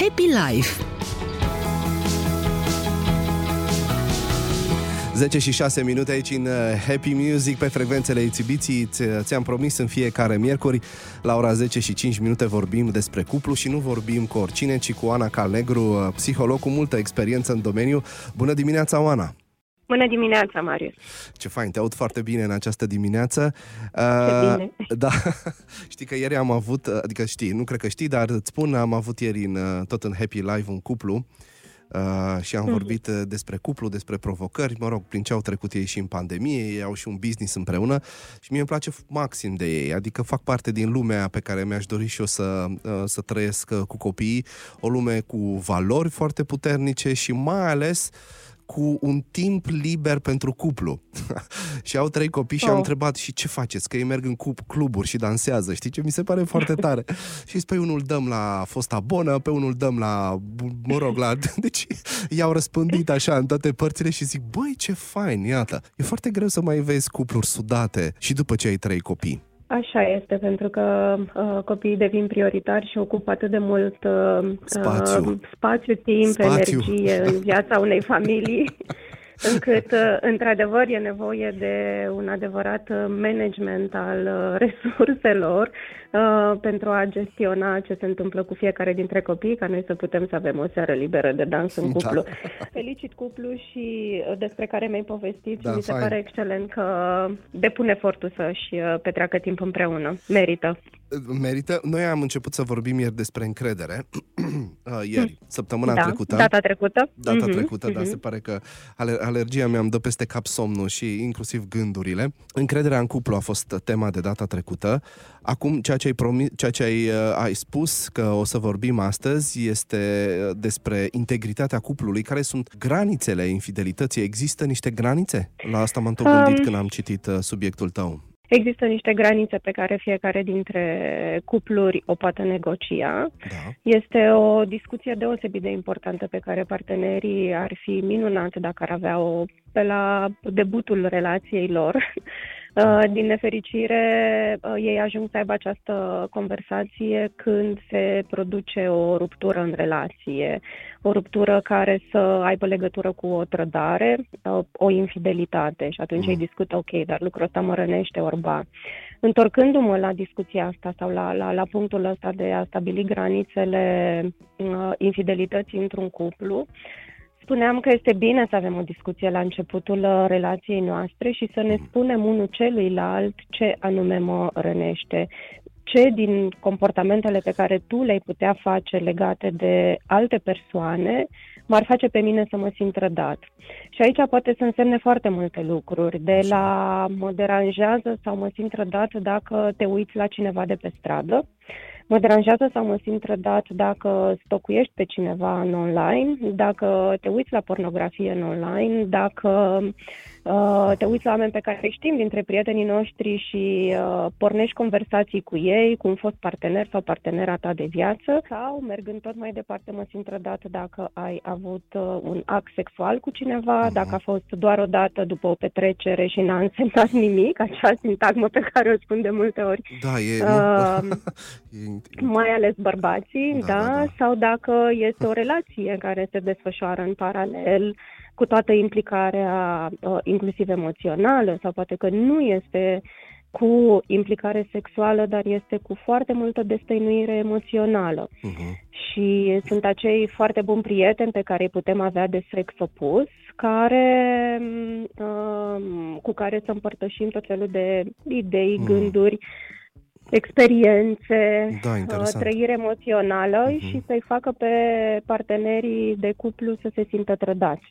Happy Life 10 și 6 minute aici în uh, Happy Music pe frecvențele Ițibiții. Ți-am promis în fiecare miercuri la ora 10 și 5 minute vorbim despre cuplu și nu vorbim cu oricine, ci cu Ana Calnegru, uh, psiholog cu multă experiență în domeniu. Bună dimineața, Oana! Bună dimineața, Marius! Ce fain, te aud foarte bine în această dimineață. Ce bine! Da, știi că ieri am avut, adică știi, nu cred că știi, dar îți spun, am avut ieri în, tot în Happy Live un cuplu Uh, și am mm-hmm. vorbit uh, despre cuplu, despre provocări, mă rog, prin ce au trecut ei și în pandemie, ei au și un business împreună și mie îmi place maxim de ei, adică fac parte din lumea pe care mi-aș dori și eu să, uh, să trăiesc uh, cu copiii, o lume cu valori foarte puternice și mai ales uh, cu un timp liber pentru cuplu. și au trei copii și oh. am întrebat și ce faceți? Că ei merg în cup, cluburi și dansează, știi ce mi se pare foarte tare. și pe unul dăm la fosta bonă, pe unul dăm la, mă rog, la... Deci i-au răspândit așa în toate părțile și zic, băi, ce fain, iată. E foarte greu să mai vezi cupluri sudate și după ce ai trei copii. Așa este, pentru că uh, copiii devin prioritari și ocupă atât de mult uh, spațiu. Uh, spațiu, timp, spațiu. energie în viața unei familii. Încât, uh, într-adevăr, e nevoie de un adevărat uh, management al uh, resurselor uh, pentru a gestiona ce se întâmplă cu fiecare dintre copii, ca noi să putem să avem o seară liberă de dans în da. cuplu. Da. Felicit cuplu și despre care mi-ai povestit da, și mi se fain. pare excelent că depun efortul să-și petreacă timp împreună. Merită. Merită. Noi am început să vorbim ieri despre încredere, ieri, săptămâna da, trecută. Data trecută. Data mm-hmm, trecută, mm-hmm. dar se pare că alergia mi-am dă peste cap somnul și inclusiv gândurile. Încrederea în cuplu a fost tema de data trecută. Acum, ceea ce ai, promis, ceea ce ai, uh, ai spus că o să vorbim astăzi este uh, despre integritatea cuplului. Care sunt granițele infidelității? Există niște granițe? La asta m-am tot gândit um, când am citit uh, subiectul tău. Există niște granițe pe care fiecare dintre cupluri o poate negocia. Da. Este o discuție deosebit de importantă pe care partenerii ar fi minunați dacă ar avea-o pe la debutul relației lor. Uh, din nefericire, uh, ei ajung să aibă această conversație când se produce o ruptură în relație, o ruptură care să aibă legătură cu o trădare, uh, o infidelitate și atunci mm. ei discută, ok, dar lucrul ăsta mă rănește orba. Întorcându-mă la discuția asta sau la, la, la punctul ăsta de a stabili granițele uh, infidelității într-un cuplu, spuneam că este bine să avem o discuție la începutul uh, relației noastre și să ne spunem unul celuilalt ce anume mă rănește, ce din comportamentele pe care tu le-ai putea face legate de alte persoane m-ar face pe mine să mă simt trădat. Și aici poate să însemne foarte multe lucruri, de la mă deranjează sau mă simt trădat dacă te uiți la cineva de pe stradă, Mă deranjează sau mă simt trădat dacă stocuiești pe cineva în online, dacă te uiți la pornografie în online, dacă uh, te uiți la oameni pe care îi știm dintre prietenii noștri și uh, pornești conversații cu ei, cu un fost partener sau partenera ta de viață, sau, mergând tot mai departe, mă simt trădat dacă ai avut uh, un act sexual cu cineva, uh-huh. dacă a fost doar o dată după o petrecere și n-a însemnat nimic, acea sintagmă pe care o spun de multe ori. Da, e... Uh, e mai ales bărbații, da, da, da, sau dacă este o relație care se desfășoară în paralel cu toată implicarea, uh, inclusiv emoțională, sau poate că nu este cu implicare sexuală, dar este cu foarte multă destăinuire emoțională. Uh-huh. Și sunt acei foarte buni prieteni pe care îi putem avea de sex opus, care, uh, cu care să împărtășim tot felul de idei, uh-huh. gânduri, experiențe, da, uh, trăire emoțională uh-huh. și să-i facă pe partenerii de cuplu să se simtă trădați.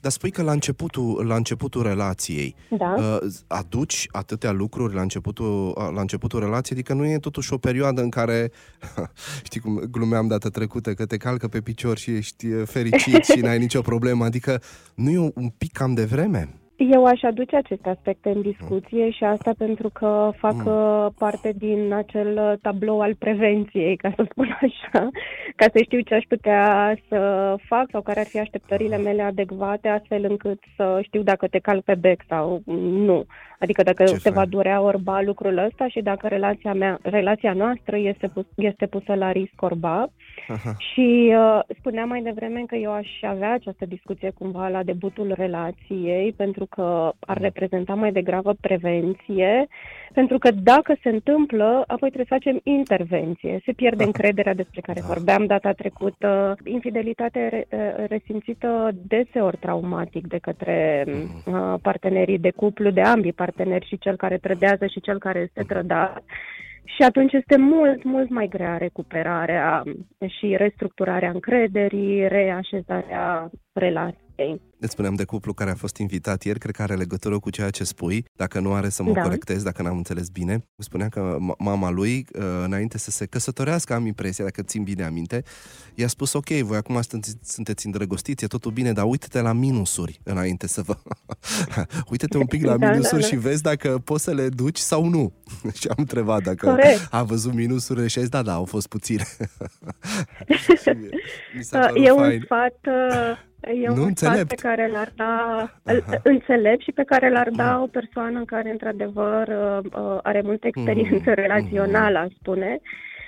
Dar spui că la începutul, la începutul relației da. uh, aduci atâtea lucruri la începutul, uh, la începutul relației, adică nu e totuși o perioadă în care, știi cum glumeam data trecută, că te calcă pe picior și ești uh, fericit și n-ai nicio problemă, adică nu e un pic cam de vreme? Eu aș aduce aceste aspecte în discuție și asta pentru că fac mm. Uh, parte din acel tablou al prevenției, ca să spun așa, ca să știu ce aș putea să fac sau care ar fi așteptările mele adecvate, astfel încât să știu dacă te cal pe bec sau nu. Adică dacă ce te va durea orba lucrul ăsta și dacă relația, mea, relația noastră este, pus, este pusă la risc orba. Uh, Aha. Și uh, spuneam mai devreme că eu aș avea această discuție cumva la debutul relației, pentru că ar reprezenta mai degrabă prevenție, pentru că dacă se întâmplă, apoi trebuie să facem intervenție. Se pierde încrederea despre care da. vorbeam data trecută, infidelitate resimțită deseori traumatic de către mm. uh, partenerii de cuplu, de ambii parteneri, și cel care trădează și cel care este trădat. Și atunci este mult, mult mai grea recuperarea și restructurarea încrederii, reașezarea relației. Îți spuneam de cuplu care a fost invitat ieri, cred că are legătură cu ceea ce spui. Dacă nu are să mă da. corectez, dacă n-am înțeles bine. Spunea că mama lui, uh, înainte să se căsătorească, am impresia, dacă țin bine aminte, i-a spus, ok, voi acum sunteți îndrăgostiți, e totul bine, dar uite-te la minusuri înainte să vă... uite-te un pic la da, minusuri da, da. și vezi dacă poți să le duci sau nu. și am întrebat dacă Corect. a văzut minusurile și a zis, da, da, au fost puține. e un sfat E un nu sfat pe care l-ar da, Aha. înțelept și pe care l-ar da o persoană care, într-adevăr, uh, uh, are multă experiență mm. relațională, aș spune,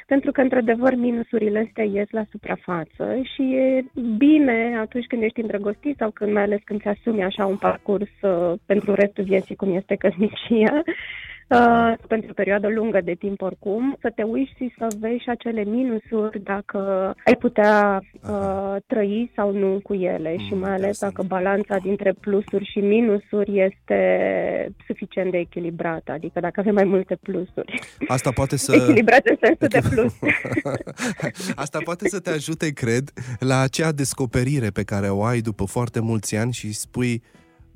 pentru că, într-adevăr, minusurile astea ies la suprafață și e bine atunci când ești îndrăgostit sau când, mai ales când ți asumi așa un parcurs uh, pentru restul vieții, cum este căsnicia, uh, pentru o perioadă lungă de timp oricum, să te uiți și să vezi și acele minusuri dacă ai putea uh, trăi sau nu cu ele mm, și mai ales dacă balanța dintre plusuri și minusuri este suficient de echilibrată, adică dacă avem mai multe plusuri. Asta poate să... Echilibrat în sensul de plus. Asta poate să te ajute, cred, la acea descoperire pe care o ai după foarte mulți ani și spui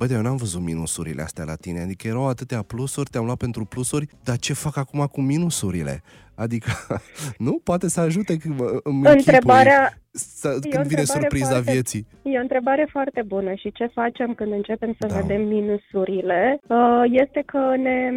Bă, eu n-am văzut minusurile astea la tine, adică erau atâtea plusuri, te-am luat pentru plusuri, dar ce fac acum cu minusurile? Adică, nu? Poate să ajute în Întrebarea, să, când vine surpriza foarte, vieții. E o întrebare foarte bună și ce facem când începem să da. vedem minusurile uh, este că ne,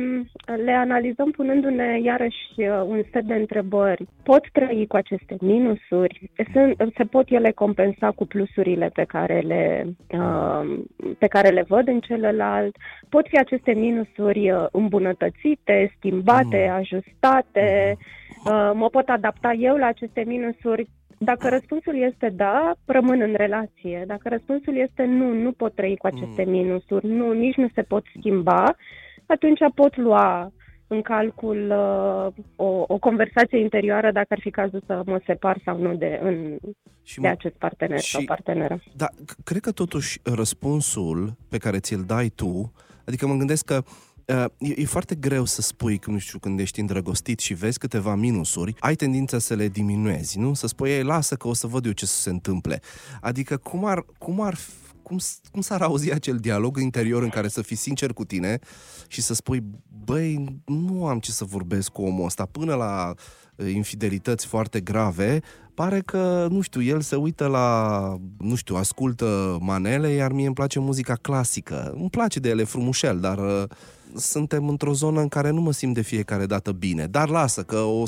le analizăm punându-ne iarăși uh, un set de întrebări. Pot trăi cu aceste minusuri? Sunt, se pot ele compensa cu plusurile pe care le, uh, pe care le văd în celălalt? Pot fi aceste minusuri îmbunătățite, schimbate, mm. ajustate? Mm. Mă pot adapta eu la aceste minusuri dacă răspunsul este da, rămân în relație. Dacă răspunsul este nu, nu pot trăi cu aceste mm. minusuri, nu, nici nu se pot schimba, atunci pot lua în calcul uh, o, o conversație interioară dacă ar fi cazul să mă separ sau nu de, în, și de acest partener și, sau parteneră. Da, cred că totuși răspunsul pe care ți-l dai tu, adică mă gândesc că Uh, e, e foarte greu să spui, că nu știu, când ești îndrăgostit și vezi câteva minusuri, ai tendința să le diminuezi, nu? Să spui, ei, lasă că o să văd eu ce să se întâmple. Adică cum ar, cum ar cum, cum s-ar auzi acel dialog interior în care să fii sincer cu tine și să spui, băi, nu am ce să vorbesc cu omul ăsta până la uh, infidelități foarte grave, pare că, nu știu, el se uită la, nu știu, ascultă manele, iar mie îmi place muzica clasică. Îmi place de ele frumușel, dar uh, suntem într-o zonă în care nu mă simt de fiecare dată bine. Dar lasă că o,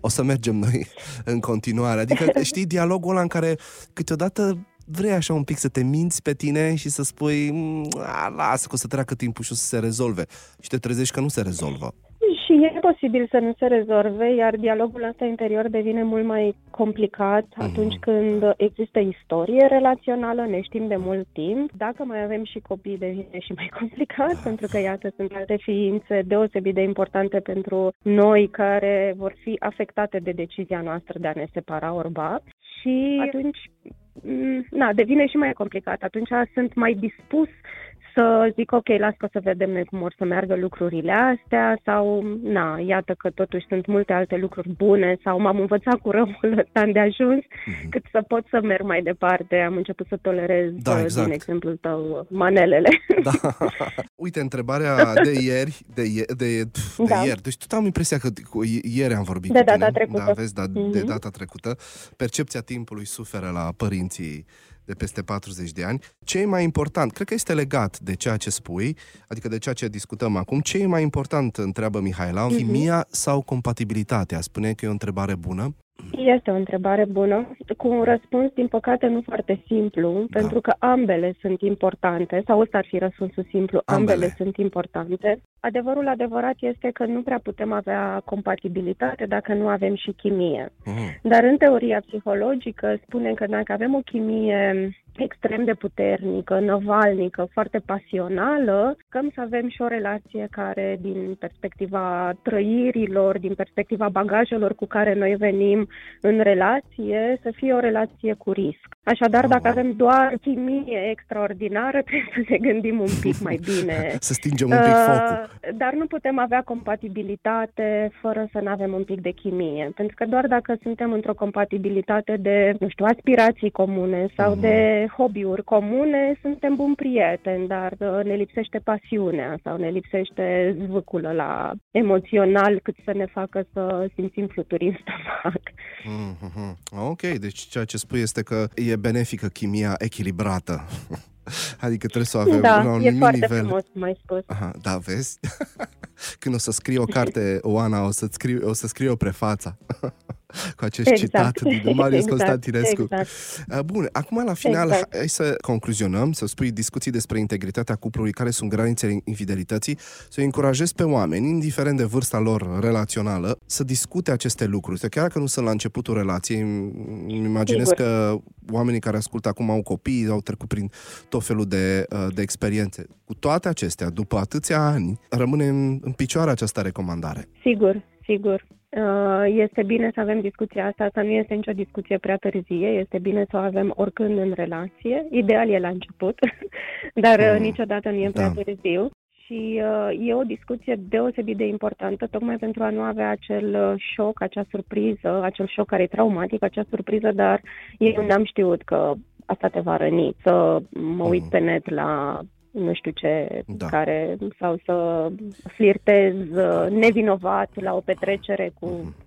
o să mergem noi în continuare. Adică, știi, dialogul ăla în care câteodată vrei așa un pic să te minți pe tine și să spui mm, a, lasă că o să treacă timpul și o să se rezolve. Și te trezești că nu se rezolvă. Și e posibil să nu se rezolve, iar dialogul ăsta interior devine mult mai complicat mm-hmm. atunci când există istorie relațională, ne știm de mult timp. Dacă mai avem și copii, devine și mai complicat, da. pentru că, iată, sunt alte ființe deosebit de importante pentru noi care vor fi afectate de decizia noastră de a ne separa orba. Și atunci mm, na, devine și mai complicat. Atunci sunt mai dispus să zic, ok, las că să vedem noi cum or să meargă lucrurile astea sau, na, iată că totuși sunt multe alte lucruri bune sau m-am învățat cu răul ăsta de ajuns mm-hmm. cât să pot să merg mai departe. Am început să tolerez, da, uh, exact. din exemplul tău, manelele. Da. Uite, întrebarea de ieri, de, de, de, de da. ieri, deci tot am impresia că ieri am vorbit de cu data tine. trecută. Da, vezi, da, mm-hmm. de data trecută. Percepția timpului suferă la părinții de peste 40 de ani. Ce e mai important? Cred că este legat de ceea ce spui, adică de ceea ce discutăm acum. Ce e mai important, întreabă Mihaela, uh-huh. chimia sau compatibilitatea? Spune că e o întrebare bună. Este o întrebare bună, cu un răspuns, din păcate, nu foarte simplu, da. pentru că ambele sunt importante, sau ăsta ar fi răspunsul simplu, ambele, ambele sunt importante. Adevărul adevărat este că nu prea putem avea compatibilitate dacă nu avem și chimie. Mm. Dar în teoria psihologică spunem că dacă avem o chimie extrem de puternică, năvalnică, foarte pasională, căm să avem și o relație care, din perspectiva trăirilor, din perspectiva bagajelor cu care noi venim în relație, să fie o relație cu risc. Așadar, oh. dacă avem doar chimie extraordinară, trebuie să ne gândim un pic mai bine. să stingem un pic uh, focul. Dar nu putem avea compatibilitate fără să nu avem un pic de chimie. Pentru că doar dacă suntem într-o compatibilitate de, nu știu, aspirații comune sau mm. de hobby-uri comune, suntem buni prieteni, dar uh, ne lipsește pasiunea sau ne lipsește zvâcul la emoțional cât să ne facă să simțim fluturi în stomac. Mm-hmm. Ok, deci ceea ce spui este că e benefică chimia echilibrată. Adică trebuie să o avem da, la un e foarte nivel. frumos mai spus. Aha, da, vezi? Când o să scrie o carte, Oana, o să, scriu, o să scrie o prefața cu acest exact. citat din Marius exact. Constantinescu. Exact. Uh, bun, acum la final, exact. hai să concluzionăm, să spui discuții despre integritatea cuplului, care sunt granițele infidelității, să încurajezi pe oameni, indiferent de vârsta lor relațională, să discute aceste lucruri. Chiar dacă nu sunt la începutul relației, îmi imaginez Sigur. că oamenii care ascultă acum au copii, au trecut prin tot felul de, uh, de experiențe. Cu toate acestea, după atâția ani, rămâne în, în picioare această recomandare. Sigur, sigur. Uh, este bine să avem discuția asta, asta nu este nicio discuție prea târzie, este bine să o avem oricând în relație. Ideal e la început, dar mm. niciodată nu e prea da. târziu. Și uh, e o discuție deosebit de importantă, tocmai pentru a nu avea acel șoc, acea surpriză, acel șoc care e traumatic, acea surpriză, dar eu n-am știut că asta te va răni, să mă uit mm. pe net la nu știu ce, da. care, sau să flirtez uh, nevinovat la o petrecere cu mm-hmm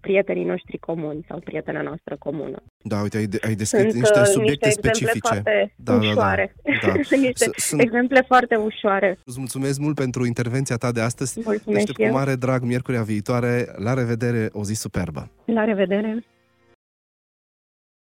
prietenii noștri comuni sau prietena noastră comună. Da, uite, ai, ai descris niște uh, subiecte niște specifice. Foarte da, ușoare. Da, da. da. Sunt niște Sunt... exemple foarte ușoare. Îți mulțumesc mult pentru intervenția ta de astăzi. Mulțumesc cu mare drag miercurea viitoare. La revedere, o zi superbă. La revedere.